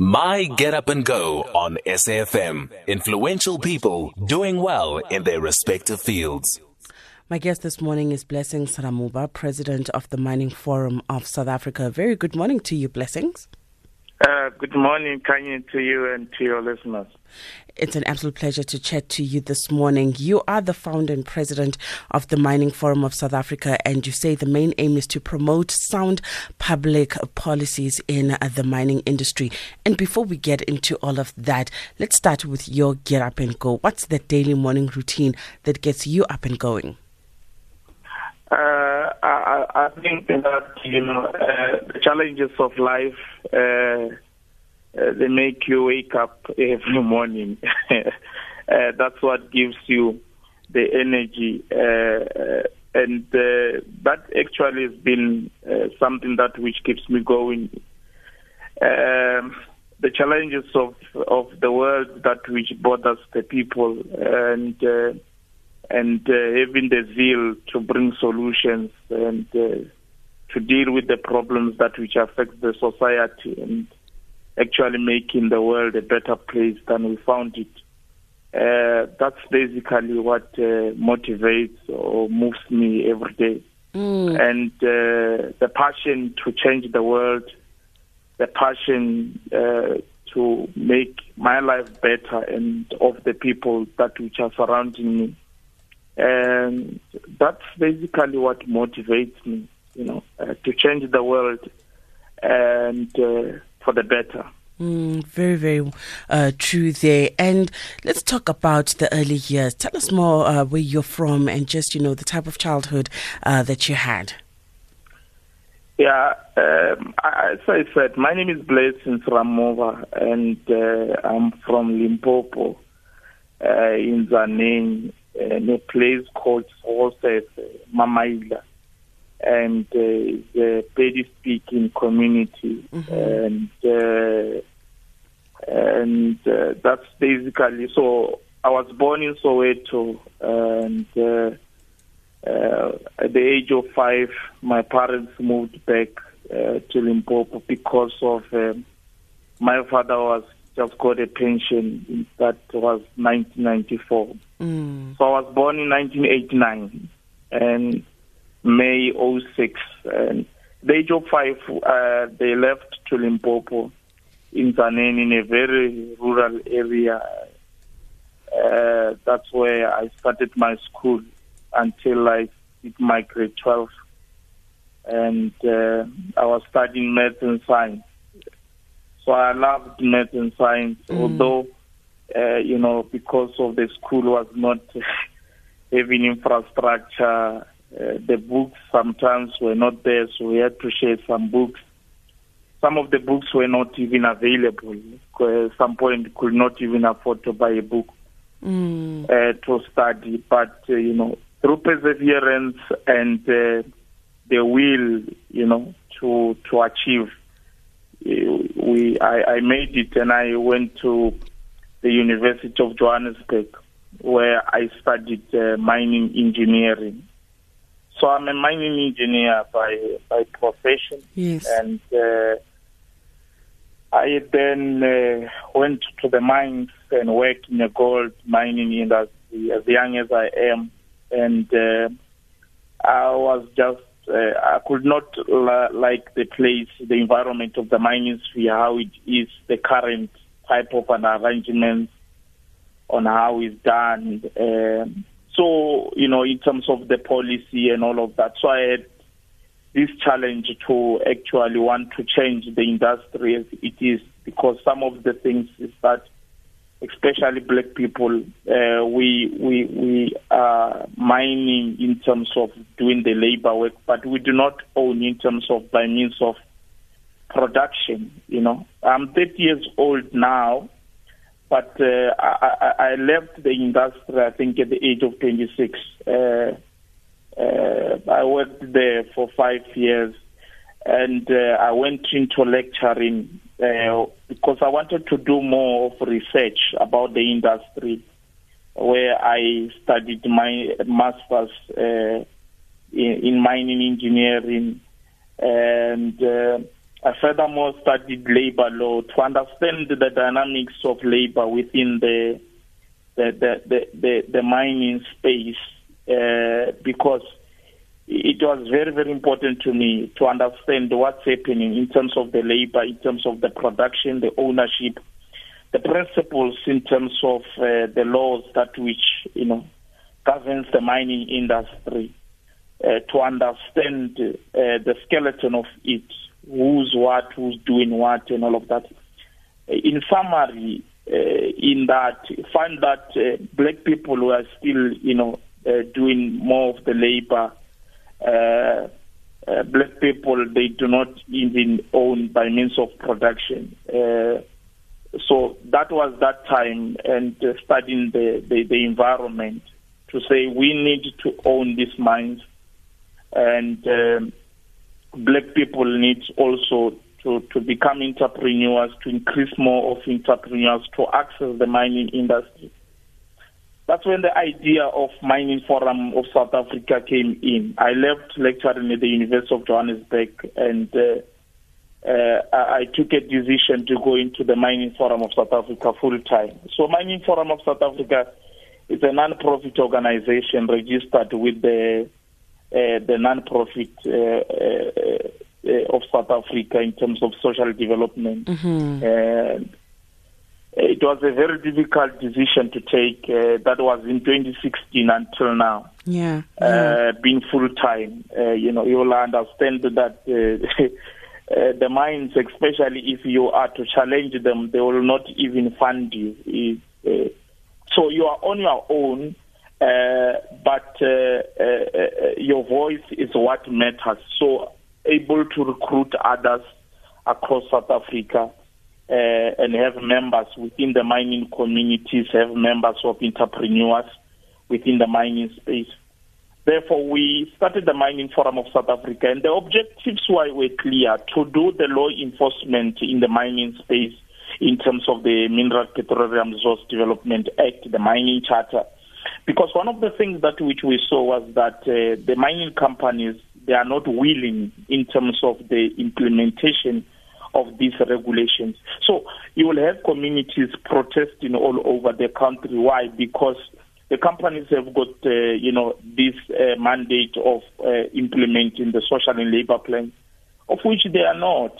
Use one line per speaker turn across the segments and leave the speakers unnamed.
My Get Up and Go on SAFM. Influential people doing well in their respective fields.
My guest this morning is Blessings Ramoba, President of the Mining Forum of South Africa. Very good morning to you, Blessings.
Uh, good morning, Kanye, to you and to your listeners.
It's an absolute pleasure to chat to you this morning. You are the founder and president of the Mining Forum of South Africa, and you say the main aim is to promote sound public policies in uh, the mining industry. And before we get into all of that, let's start with your get up and go. What's the daily morning routine that gets you up and going?
Uh, think that you know uh, the challenges of life uh, uh they make you wake up every morning. Uh, that's what gives you the energy, uh, and that actually has been something that which keeps me going. Um, the challenges of of the world that which bothers the people and and uh, having the zeal to bring solutions and uh, to deal with the problems that which affect the society and actually making the world a better place than we found it. Uh, that's basically what uh, motivates or moves me every day. Mm. And uh, the passion to change the world, the passion uh, to make my life better and of the people that which are surrounding me. And that's basically what motivates me, you know, uh, to change the world and uh, for the better.
Mm, very, very uh, true there. And let's talk about the early years. Tell us more uh, where you're from and just, you know, the type of childhood uh, that you had.
Yeah, um, as I said, my name is Blessings Ramoba, and uh, I'm from Limpopo uh, in Tzaneen in a place called Forces, Mamaila, and uh, the Pedi speaking community. And uh, and uh, that's basically so. I was born in Soweto, and uh, uh, at the age of five, my parents moved back uh, to Limpopo because of um, my father was just got a pension. That was 1994. Mm. So I was born in 1989 and May 06. And the age of five, uh, they left to Limpopo in Tzaneen in a very rural area. Uh, that's where I started my school until I did my grade 12. And uh, I was studying math and science. So I loved math and science, mm. although, uh, you know, because of the school was not having infrastructure, uh, the books sometimes were not there, so we had to share some books. Some of the books were not even available. At some point, could not even afford to buy a book mm. uh, to study. But, uh, you know, through perseverance and uh, the will, you know, to to achieve we I, I made it and I went to the University of Johannesburg where I studied uh, mining engineering. So I'm a mining engineer by by profession.
Yes.
And uh, I then uh, went to the mines and worked in the gold mining industry as young as I am. And uh, I was just uh, I could not la- like the place, the environment of the mining sphere, how it is, the current type of an arrangement on how it's done. Um, so, you know, in terms of the policy and all of that. So I had this challenge to actually want to change the industry as it is because some of the things is that especially black people, uh, we we we are mining in terms of doing the labor work, but we do not own in terms of by means of production. You know, I'm 30 years old now, but uh, I, I, left the industry I think at the age of 26. Uh, uh, I worked there for five years, and uh, I went into lecturing uh, because I wanted to do more of research about the industry, where I studied my master's in, in, mining engineering, and I furthermore studied labor law to understand the dynamics of labor within the the the the, the, the mining space uh, because it was very very important to me to understand what's happening in terms of the labor, in terms of the production, the ownership, the principles in terms of uh, the laws that which you know governs the mining industry. Uh, to understand uh, the skeleton of it, who's what, who's doing what, and all of that. In summary, uh, in that, find that uh, black people who are still, you know, uh, doing more of the labor. Uh, uh, black people, they do not even own by means of production. Uh, so that was that time and studying the, the, the environment to say we need to own these mines and um, black people need also to, to become entrepreneurs, to increase more of entrepreneurs to access the mining industry. That's when the idea of Mining Forum of South Africa came in. I left lecturing at the University of Johannesburg and uh, uh, I took a decision to go into the Mining Forum of South Africa full time. So, Mining Forum of South Africa is a non-profit organization registered with the uh, the non-profit uh, uh, of South Africa in terms of social development. Mm-hmm. it was a very difficult decision to take. that was in 2016 until now.
Yeah. yeah.
being full time, you know, you will understand that. Uh, the mines, especially if you are to challenge them, they will not even fund you. Uh, so you are on your own but uh, uh, your voice is what matters. So able to recruit others across South Africa uh, and have members within the mining communities, have members of entrepreneurs within the mining space. Therefore, we started the Mining Forum of South Africa, and the objectives were, were clear to do the law enforcement in the mining space in terms of the Mineral Petroleum Resource Development Act, the Mining Charter, because one of the things that which we saw was that uh, the mining companies they are not willing in terms of the implementation of these regulations. So you will have communities protesting all over the country. Why? Because the companies have got, uh, you know, this uh, mandate of uh, implementing the social and labor plans, of which they are not.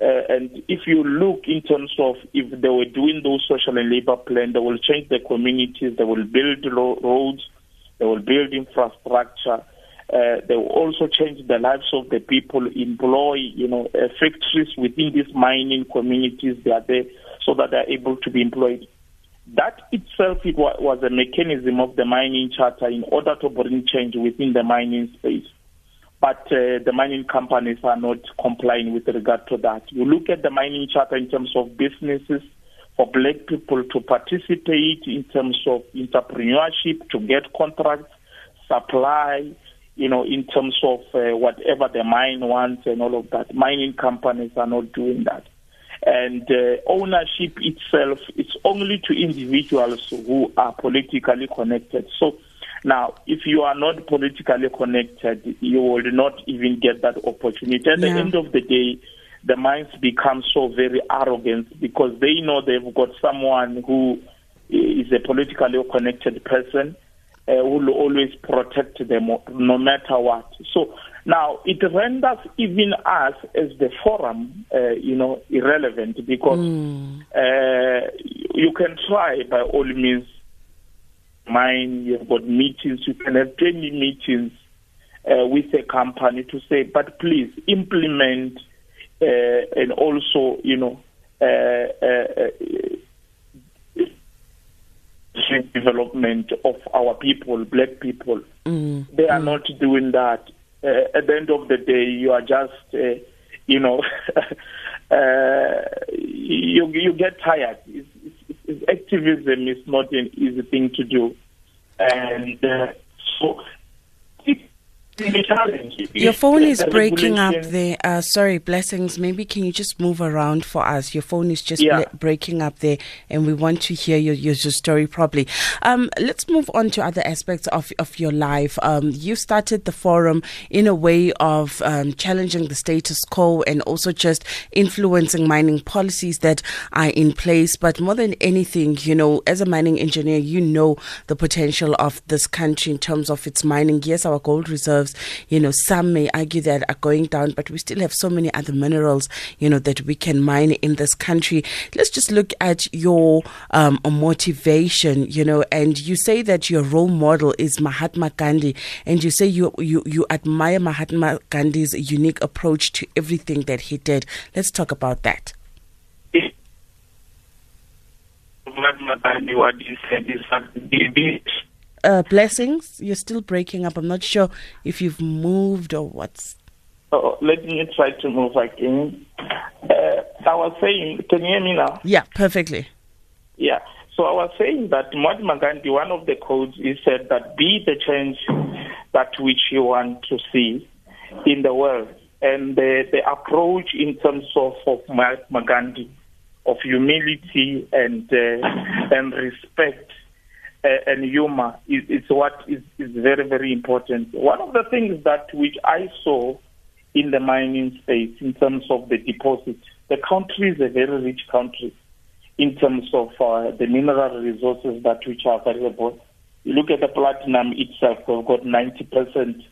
Uh, and if you look in terms of if they were doing those social and labor plans, they will change the communities, they will build roads, they will build infrastructure. Uh, they will also change the lives of the people, employ, you know, uh, factories within these mining communities. They are there so that they are able to be employed. That itself it was a mechanism of the mining charter in order to bring change within the mining space but uh, the mining companies are not complying with regard to that. You look at the mining charter in terms of businesses for black people to participate in terms of entrepreneurship, to get contracts, supply, you know, in terms of uh, whatever the mine wants and all of that. Mining companies are not doing that. And uh, ownership itself is only to individuals who are politically connected. So now, if you are not politically connected, you will not even get that opportunity. At yeah. the end of the day, the minds become so very arrogant because they know they've got someone who is a politically connected person uh, who will always protect them no matter what. So now it renders even us as the forum, uh, you know, irrelevant because mm. uh, you can try by all means mine, you've got meetings, you can have 20 meetings uh, with a company to say, but please implement uh, and also, you know, uh, uh, uh development of our people, black people. Mm. They are mm. not doing that. Uh, at the end of the day, you are just, you know, you you get tired. Activism is not an easy thing to do. And uh, so
Your phone is breaking up there. Uh, sorry, blessings. Maybe can you just move around for us? Your phone is just
yeah.
breaking up there, and we want to hear your, your, your story properly. Um, let's move on to other aspects of, of your life. Um, you started the forum in a way of um, challenging the status quo and also just influencing mining policies that are in place. But more than anything, you know, as a mining engineer, you know the potential of this country in terms of its mining. Yes, our gold reserves, you know, some may argue that are going down, but we still have so many other minerals, you know, that we can mine in this country. Let's just look at your um, motivation, you know, and you say that your role model is Mahatma Gandhi, and you say you you you admire Mahatma Gandhi's unique approach to everything that he did. Let's talk about that.
Mahatma Gandhi, what he said is that
uh, blessings. You're still breaking up. I'm not sure if you've moved or what's.
Oh, let me try to move again. Uh, I was saying, can you hear me now?
Yeah, perfectly.
Yeah. So I was saying that Mahatma Gandhi, one of the codes, he said that be the change that which you want to see in the world. And the, the approach in terms of, of Mahatma Gandhi, of humility and uh, and respect and humor is, is what is, is very, very important. One of the things that which I saw in the mining space in terms of the deposit, the country is a very rich country in terms of uh, the mineral resources that which are available. You look at the platinum itself, we've got 90%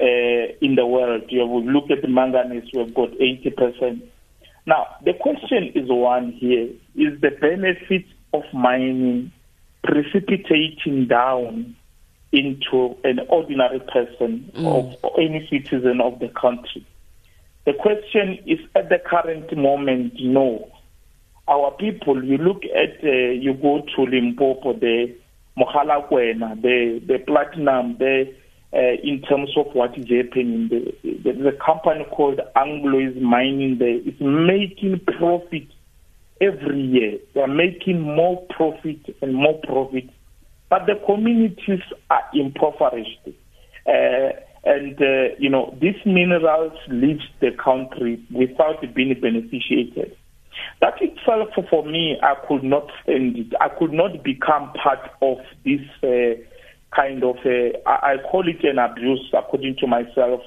uh, in the world. You look at the manganese, we've got 80%. Now, the question is one here, is the benefit of mining precipitating down into an ordinary person mm. of any citizen of the country. The question is at the current moment, no. Our people, you look at, uh, you go to Limpopo, the Mogalakwena, the, the platinum, the, uh, in terms of what is happening, the, the, the company called Anglo is mining there. It's making profit every year. They are making more profit and more profit, but the communities are impoverished. Uh, and, uh, you know, these minerals leave the country without being beneficiated. That itself, for me, I could not stand it. I could not become part of this uh, kind of, uh, I call it an abuse, according to myself,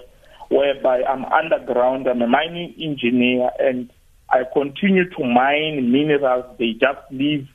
whereby I'm underground, I'm a mining engineer, and I continue to mine minerals. They just leave.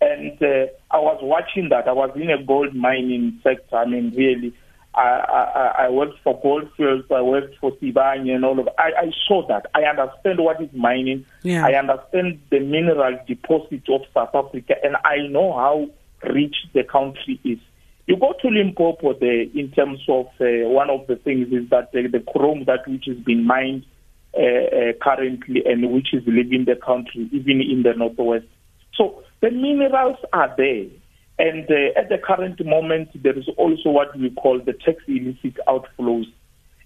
And uh, I was watching that. I was in a gold mining sector. I mean, really, I, I, I worked for Goldfields. I worked for Sibanye and all of. I, I saw that. I understand what is mining.
Yeah.
I understand the mineral deposit of South Africa, and I know how rich the country is. You go to Limpopo there in terms of uh, one of the things is that the, the chrome that which has been mined uh, uh, currently and which is leaving the country, even in the northwest. So the minerals are there. And uh, at the current moment, there is also what we call the tax illicit outflows.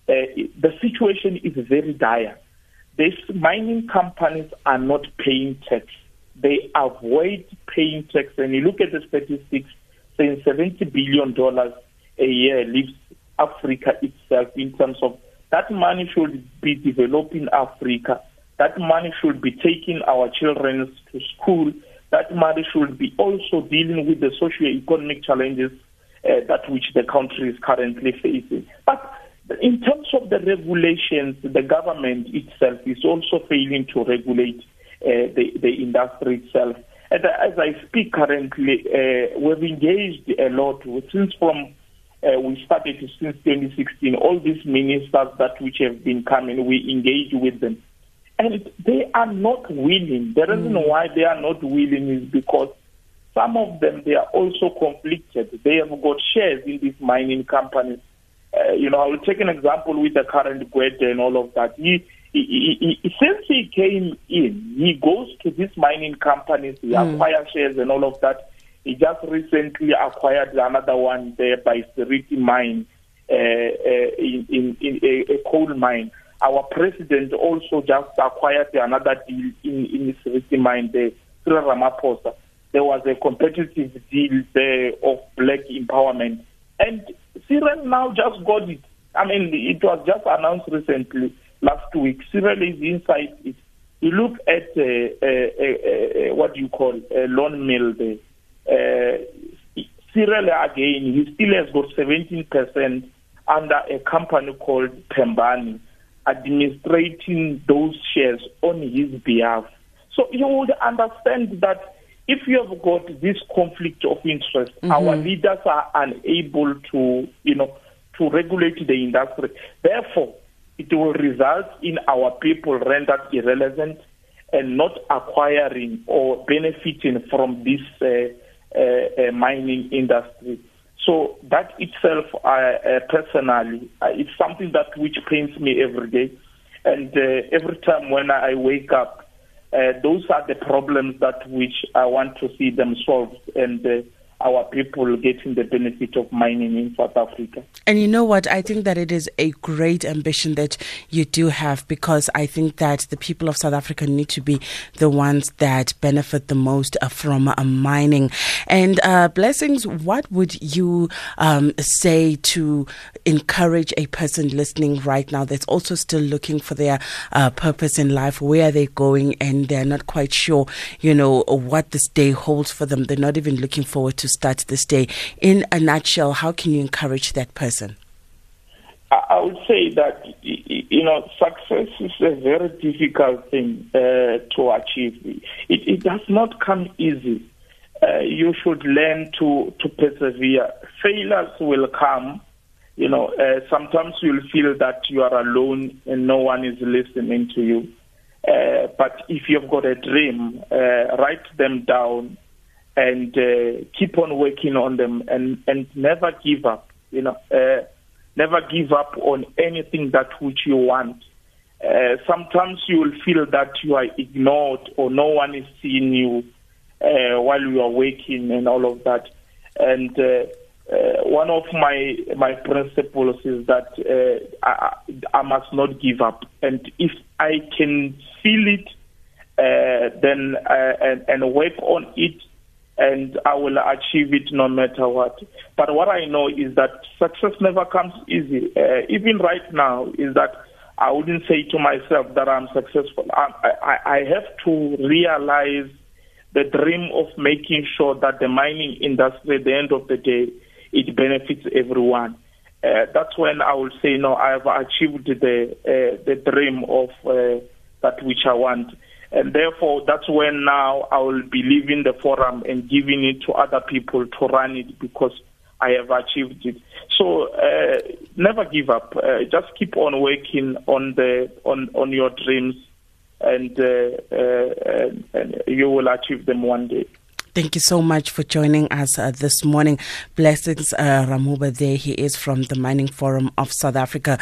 Uh, the situation is very dire. These mining companies are not paying tax. They avoid paying tax. And you look at the statistics, saying $70 billion a year leaves Africa itself in terms of that money should be developing Africa. That money should be taking our children to school. That money should be also dealing with the socio-economic challenges uh, that which the country is currently facing. But in terms of the regulations, the government itself is also failing to regulate uh, the, the industry itself. And as I speak currently, uh, we've engaged a lot since from uh, we started since 2016. All these ministers that which have been coming, we engage with them. And they are not willing. The reason mm. why they are not willing is because some of them, they are also conflicted. They have got shares in these mining companies. Uh, you know, I will take an example with the current Gwede and all of that. He, he, he, he, since he came in, he goes to these mining companies, he mm. acquires shares and all of that he just recently acquired another one there by Seriti Mine uh, uh, in, in, in a, a, coal mine. Our president also just acquired another deal in, in Seriti Mine there, Cyril Ramaphosa. There was a competitive deal there of black empowerment. And Cyril now just got it. I mean, it was just announced recently, last week. Insight is you look at uh, uh, uh, what do you call a Lonmin there. Uh, Cyril again, he still has got 17% under a company called Pembani administrating those shares on his behalf. So you would understand that if you have got this conflict of interest, mm-hmm. our leaders are unable to, you know, to regulate the industry. Therefore, it will result in our people rendered irrelevant and not acquiring or benefiting from this uh, uh, uh, mining industry. So that itself, uh, uh, personally, it's something that which pains me every day. And every time when I wake up, those are the problems that which I want to see them solved. And our people getting the benefit of mining in South Africa.
And you know what? I think that it is a great ambition that you do have because I think that the people of South Africa need to be the ones that benefit the most uh, from uh, mining. And uh, blessings, what would you um, say to encourage a person listening right now that's also still looking for their uh, purpose in life? Where are they going? And they're not quite sure, you know, what this day holds for them. They're not even looking forward to to start this day. In a nutshell, how can you encourage that person?
I would say that you know success is a very difficult thing uh, to achieve. It, it, does not come easy. Uh, you should learn to to persevere. Failures will come. You know, uh, sometimes you'll feel that you are alone and no one is listening to you. Uh, but if you've got a dream, uh, write them down and uh, keep on working on them and, and never give up, you know, uh, never give up on anything that which you want. Uh, sometimes you will feel that you are ignored or no one is seeing you uh, while you are working and all of that. And uh, uh, one of my my principles is that I, I must not give up. And if I can feel it, then and, and work on it and I will achieve it no matter what. But what I know is that success never comes easy. Uh, even right now, is that I wouldn't say to myself that I'm successful. I, I, I have to realize the dream of making sure that the mining industry, at the end of the day, it benefits everyone. Uh, that's when I will say, no, I have achieved the uh, the dream of uh, that which I want. And therefore, that's when now I will be leaving the forum and giving it to other people to run it because I have achieved it. So uh, never give up. Uh, just keep on working on the on on your dreams, and, uh, uh and you will achieve them one day.
Thank you so much for joining us uh, this morning. Blessings, uh, Ramoba. There he is from the Mining Forum of South Africa.